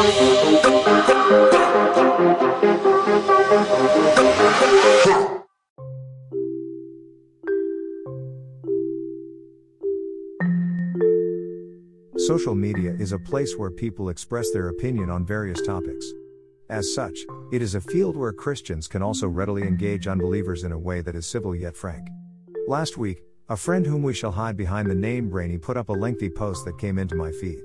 Social media is a place where people express their opinion on various topics. As such, it is a field where Christians can also readily engage unbelievers in a way that is civil yet frank. Last week, a friend whom we shall hide behind the name Brainy put up a lengthy post that came into my feed.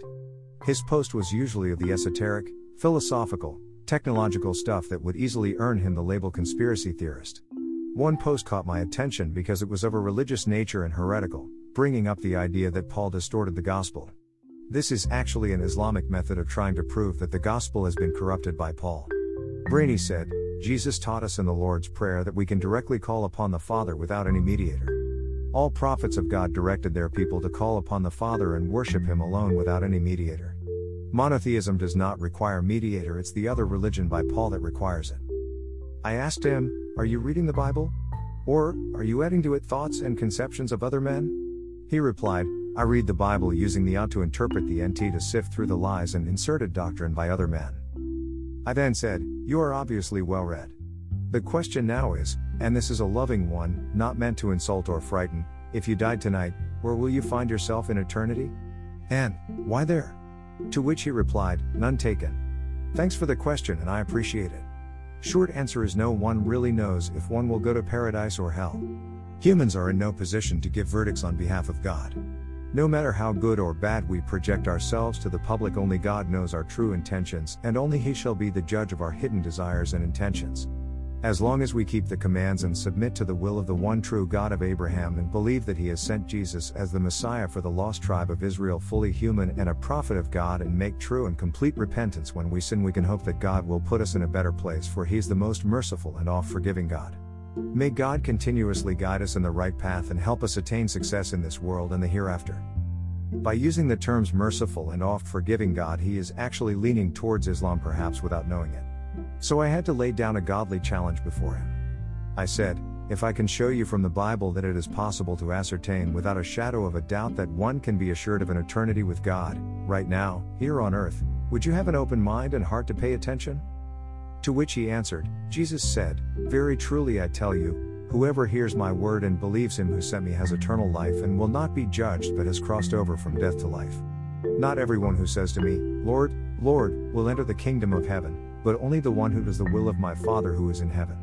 His post was usually of the esoteric, philosophical, technological stuff that would easily earn him the label conspiracy theorist. One post caught my attention because it was of a religious nature and heretical, bringing up the idea that Paul distorted the gospel. This is actually an Islamic method of trying to prove that the gospel has been corrupted by Paul. Brainy said, Jesus taught us in the Lord's Prayer that we can directly call upon the Father without any mediator. All prophets of God directed their people to call upon the Father and worship Him alone without any mediator. Monotheism does not require mediator, it's the other religion by Paul that requires it. I asked him, Are you reading the Bible? Or, are you adding to it thoughts and conceptions of other men? He replied, I read the Bible using the ought to interpret the NT to sift through the lies and inserted doctrine by other men. I then said, You are obviously well read. The question now is, and this is a loving one, not meant to insult or frighten, if you died tonight, where will you find yourself in eternity? And, why there? To which he replied, None taken. Thanks for the question and I appreciate it. Short answer is no one really knows if one will go to paradise or hell. Humans are in no position to give verdicts on behalf of God. No matter how good or bad we project ourselves to the public, only God knows our true intentions, and only He shall be the judge of our hidden desires and intentions. As long as we keep the commands and submit to the will of the one true God of Abraham and believe that He has sent Jesus as the Messiah for the lost tribe of Israel, fully human and a prophet of God, and make true and complete repentance when we sin, we can hope that God will put us in a better place, for He is the most merciful and oft forgiving God. May God continuously guide us in the right path and help us attain success in this world and the hereafter. By using the terms merciful and oft forgiving God, he is actually leaning towards Islam, perhaps without knowing it. So I had to lay down a godly challenge before him. I said, If I can show you from the Bible that it is possible to ascertain without a shadow of a doubt that one can be assured of an eternity with God, right now, here on earth, would you have an open mind and heart to pay attention? To which he answered, Jesus said, Very truly I tell you, whoever hears my word and believes him who sent me has eternal life and will not be judged but has crossed over from death to life. Not everyone who says to me, Lord, Lord, will enter the kingdom of heaven, but only the one who does the will of my Father who is in heaven.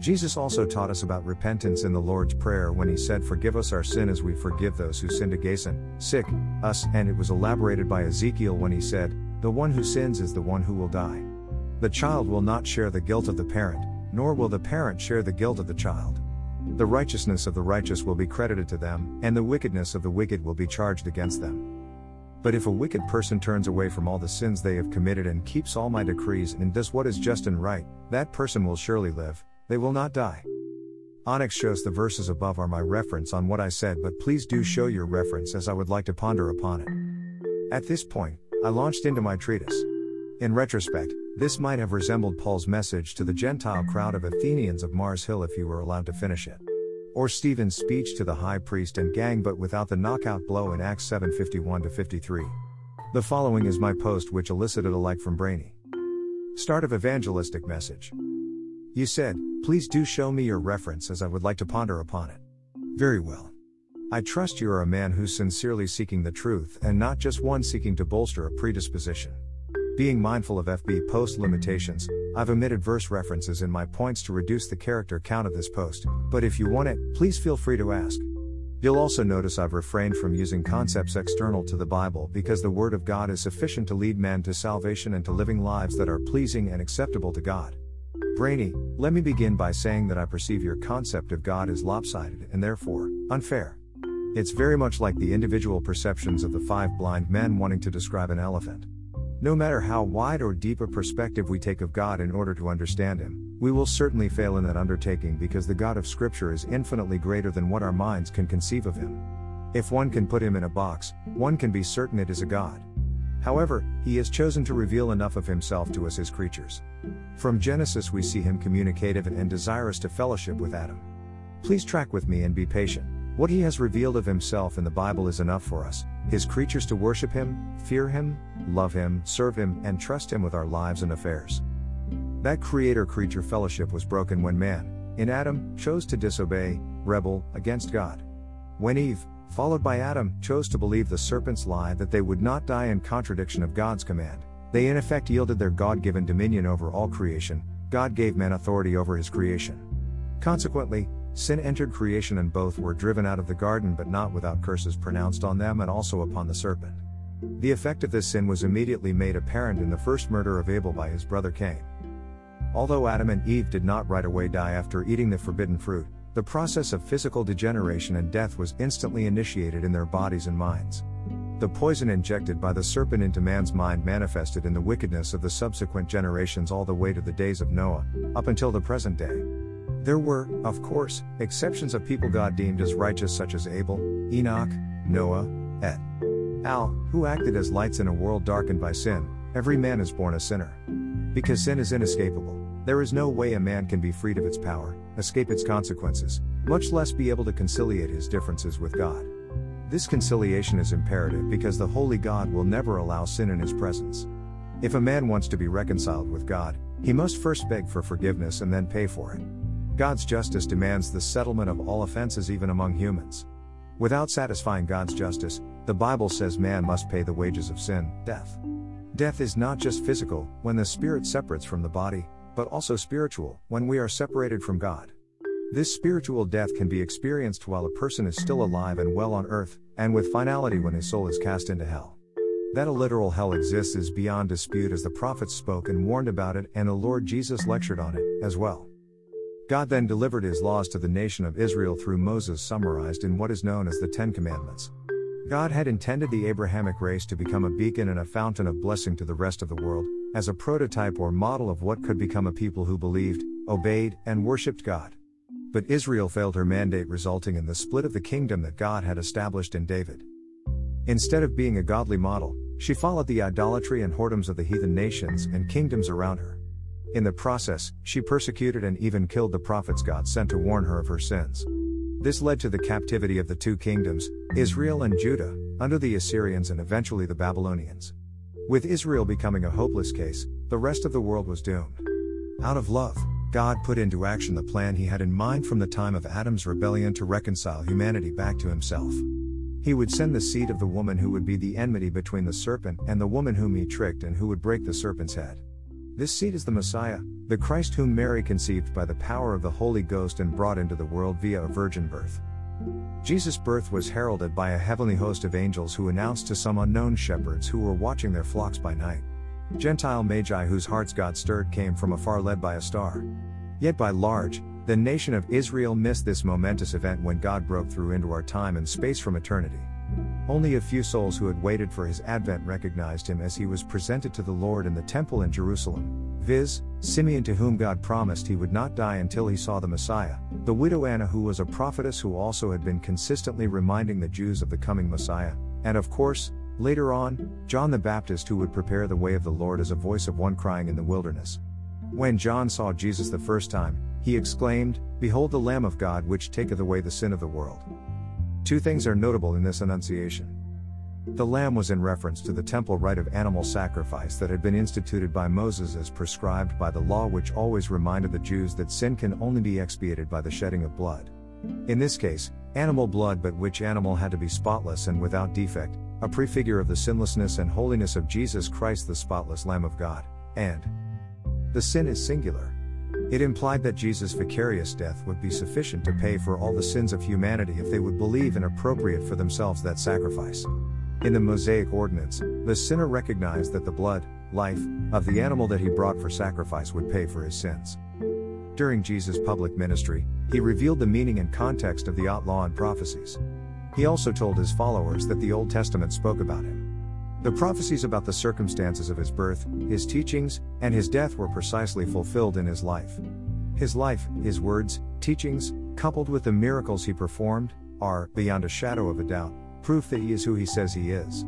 Jesus also taught us about repentance in the Lord's Prayer when he said, Forgive us our sin as we forgive those who sinned against sick, us, and it was elaborated by Ezekiel when he said, The one who sins is the one who will die. The child will not share the guilt of the parent, nor will the parent share the guilt of the child. The righteousness of the righteous will be credited to them, and the wickedness of the wicked will be charged against them. But if a wicked person turns away from all the sins they have committed and keeps all my decrees and does what is just and right, that person will surely live, they will not die. Onyx shows the verses above are my reference on what I said, but please do show your reference as I would like to ponder upon it. At this point, I launched into my treatise. In retrospect, this might have resembled Paul's message to the Gentile crowd of Athenians of Mars Hill if you were allowed to finish it. Or Stephen's speech to the high priest and gang but without the knockout blow in Acts 7:51 53. The following is my post which elicited a like from Brainy. Start of evangelistic message. You said, please do show me your reference as I would like to ponder upon it. Very well. I trust you are a man who's sincerely seeking the truth and not just one seeking to bolster a predisposition. Being mindful of FB post limitations, I've omitted verse references in my points to reduce the character count of this post, but if you want it, please feel free to ask. You'll also notice I've refrained from using concepts external to the Bible because the Word of God is sufficient to lead men to salvation and to living lives that are pleasing and acceptable to God. Brainy, let me begin by saying that I perceive your concept of God as lopsided and therefore unfair. It's very much like the individual perceptions of the five blind men wanting to describe an elephant. No matter how wide or deep a perspective we take of God in order to understand Him, we will certainly fail in that undertaking because the God of Scripture is infinitely greater than what our minds can conceive of Him. If one can put Him in a box, one can be certain it is a God. However, He has chosen to reveal enough of Himself to us His creatures. From Genesis, we see Him communicative and desirous to fellowship with Adam. Please track with me and be patient. What He has revealed of Himself in the Bible is enough for us, his creatures to worship him, fear him, love him, serve him, and trust him with our lives and affairs. That creator creature fellowship was broken when man, in Adam, chose to disobey, rebel, against God. When Eve, followed by Adam, chose to believe the serpent's lie that they would not die in contradiction of God's command, they in effect yielded their God given dominion over all creation, God gave man authority over his creation. Consequently, sin entered creation and both were driven out of the garden but not without curses pronounced on them and also upon the serpent. The effect of this sin was immediately made apparent in the first murder of Abel by his brother Cain. Although Adam and Eve did not right away die after eating the forbidden fruit, the process of physical degeneration and death was instantly initiated in their bodies and minds. The poison injected by the serpent into man's mind manifested in the wickedness of the subsequent generations all the way to the days of Noah, up until the present day. There were, of course, exceptions of people God deemed as righteous, such as Abel, Enoch, Noah, et al., who acted as lights in a world darkened by sin. Every man is born a sinner. Because sin is inescapable, there is no way a man can be freed of its power, escape its consequences, much less be able to conciliate his differences with God. This conciliation is imperative because the Holy God will never allow sin in his presence. If a man wants to be reconciled with God, he must first beg for forgiveness and then pay for it. God's justice demands the settlement of all offenses even among humans. Without satisfying God's justice, the Bible says man must pay the wages of sin, death. Death is not just physical, when the spirit separates from the body, but also spiritual, when we are separated from God. This spiritual death can be experienced while a person is still alive and well on earth, and with finality when his soul is cast into hell. That a literal hell exists is beyond dispute as the prophets spoke and warned about it, and the Lord Jesus lectured on it, as well. God then delivered his laws to the nation of Israel through Moses, summarized in what is known as the Ten Commandments. God had intended the Abrahamic race to become a beacon and a fountain of blessing to the rest of the world, as a prototype or model of what could become a people who believed, obeyed, and worshipped God. But Israel failed her mandate, resulting in the split of the kingdom that God had established in David. Instead of being a godly model, she followed the idolatry and whoredoms of the heathen nations and kingdoms around her. In the process, she persecuted and even killed the prophets God sent to warn her of her sins. This led to the captivity of the two kingdoms, Israel and Judah, under the Assyrians and eventually the Babylonians. With Israel becoming a hopeless case, the rest of the world was doomed. Out of love, God put into action the plan he had in mind from the time of Adam's rebellion to reconcile humanity back to himself. He would send the seed of the woman who would be the enmity between the serpent and the woman whom he tricked and who would break the serpent's head. This seed is the Messiah, the Christ whom Mary conceived by the power of the Holy Ghost and brought into the world via a virgin birth. Jesus' birth was heralded by a heavenly host of angels who announced to some unknown shepherds who were watching their flocks by night. Gentile magi whose hearts God stirred came from afar led by a star. Yet by large, the nation of Israel missed this momentous event when God broke through into our time and space from eternity. Only a few souls who had waited for his advent recognized him as he was presented to the Lord in the temple in Jerusalem, viz., Simeon to whom God promised he would not die until he saw the Messiah, the widow Anna who was a prophetess who also had been consistently reminding the Jews of the coming Messiah, and of course, Later on, John the Baptist who would prepare the way of the Lord as a voice of one crying in the wilderness. When John saw Jesus the first time, he exclaimed, Behold the Lamb of God which taketh away the sin of the world. Two things are notable in this annunciation. The lamb was in reference to the temple rite of animal sacrifice that had been instituted by Moses as prescribed by the law, which always reminded the Jews that sin can only be expiated by the shedding of blood. In this case, animal blood, but which animal had to be spotless and without defect, a prefigure of the sinlessness and holiness of Jesus Christ, the spotless Lamb of God, and the sin is singular. It implied that Jesus' vicarious death would be sufficient to pay for all the sins of humanity if they would believe and appropriate for themselves that sacrifice. In the Mosaic ordinance, the sinner recognized that the blood, life, of the animal that he brought for sacrifice would pay for his sins. During Jesus' public ministry, he revealed the meaning and context of the outlaw and prophecies. He also told his followers that the Old Testament spoke about him. The prophecies about the circumstances of his birth, his teachings, and his death were precisely fulfilled in his life. His life, his words, teachings, coupled with the miracles he performed, are, beyond a shadow of a doubt, proof that he is who he says he is.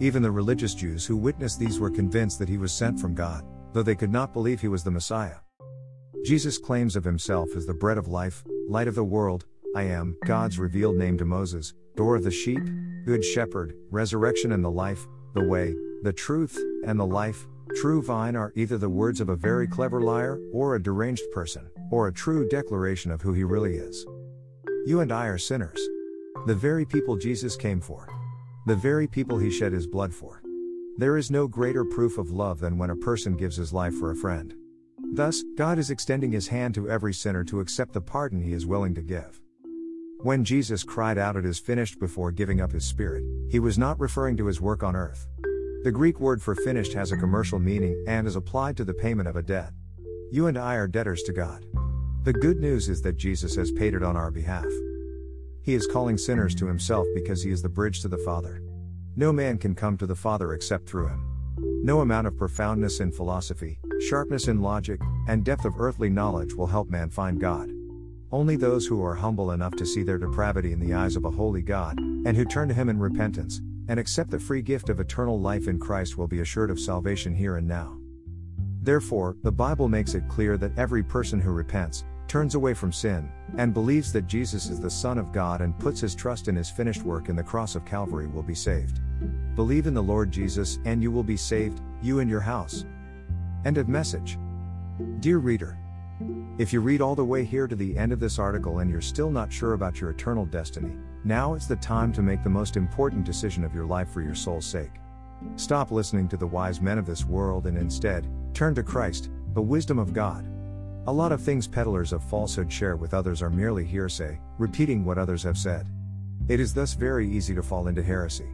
Even the religious Jews who witnessed these were convinced that he was sent from God, though they could not believe he was the Messiah. Jesus claims of himself as the bread of life, light of the world, I am, God's revealed name to Moses, door of the sheep, good shepherd, resurrection and the life, the way, the truth, and the life, true vine are either the words of a very clever liar, or a deranged person, or a true declaration of who he really is. You and I are sinners. The very people Jesus came for. The very people he shed his blood for. There is no greater proof of love than when a person gives his life for a friend. Thus, God is extending his hand to every sinner to accept the pardon he is willing to give. When Jesus cried out, It is finished before giving up his spirit, he was not referring to his work on earth. The Greek word for finished has a commercial meaning and is applied to the payment of a debt. You and I are debtors to God. The good news is that Jesus has paid it on our behalf. He is calling sinners to himself because he is the bridge to the Father. No man can come to the Father except through him. No amount of profoundness in philosophy, sharpness in logic, and depth of earthly knowledge will help man find God. Only those who are humble enough to see their depravity in the eyes of a holy God, and who turn to Him in repentance, and accept the free gift of eternal life in Christ will be assured of salvation here and now. Therefore, the Bible makes it clear that every person who repents, turns away from sin, and believes that Jesus is the Son of God and puts his trust in his finished work in the cross of Calvary will be saved. Believe in the Lord Jesus and you will be saved, you and your house. End of message. Dear reader, if you read all the way here to the end of this article and you're still not sure about your eternal destiny, now is the time to make the most important decision of your life for your soul's sake. Stop listening to the wise men of this world and instead, turn to Christ, the wisdom of God. A lot of things peddlers of falsehood share with others are merely hearsay, repeating what others have said. It is thus very easy to fall into heresy.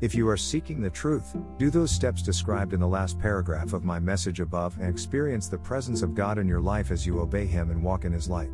If you are seeking the truth, do those steps described in the last paragraph of my message above and experience the presence of God in your life as you obey Him and walk in His light.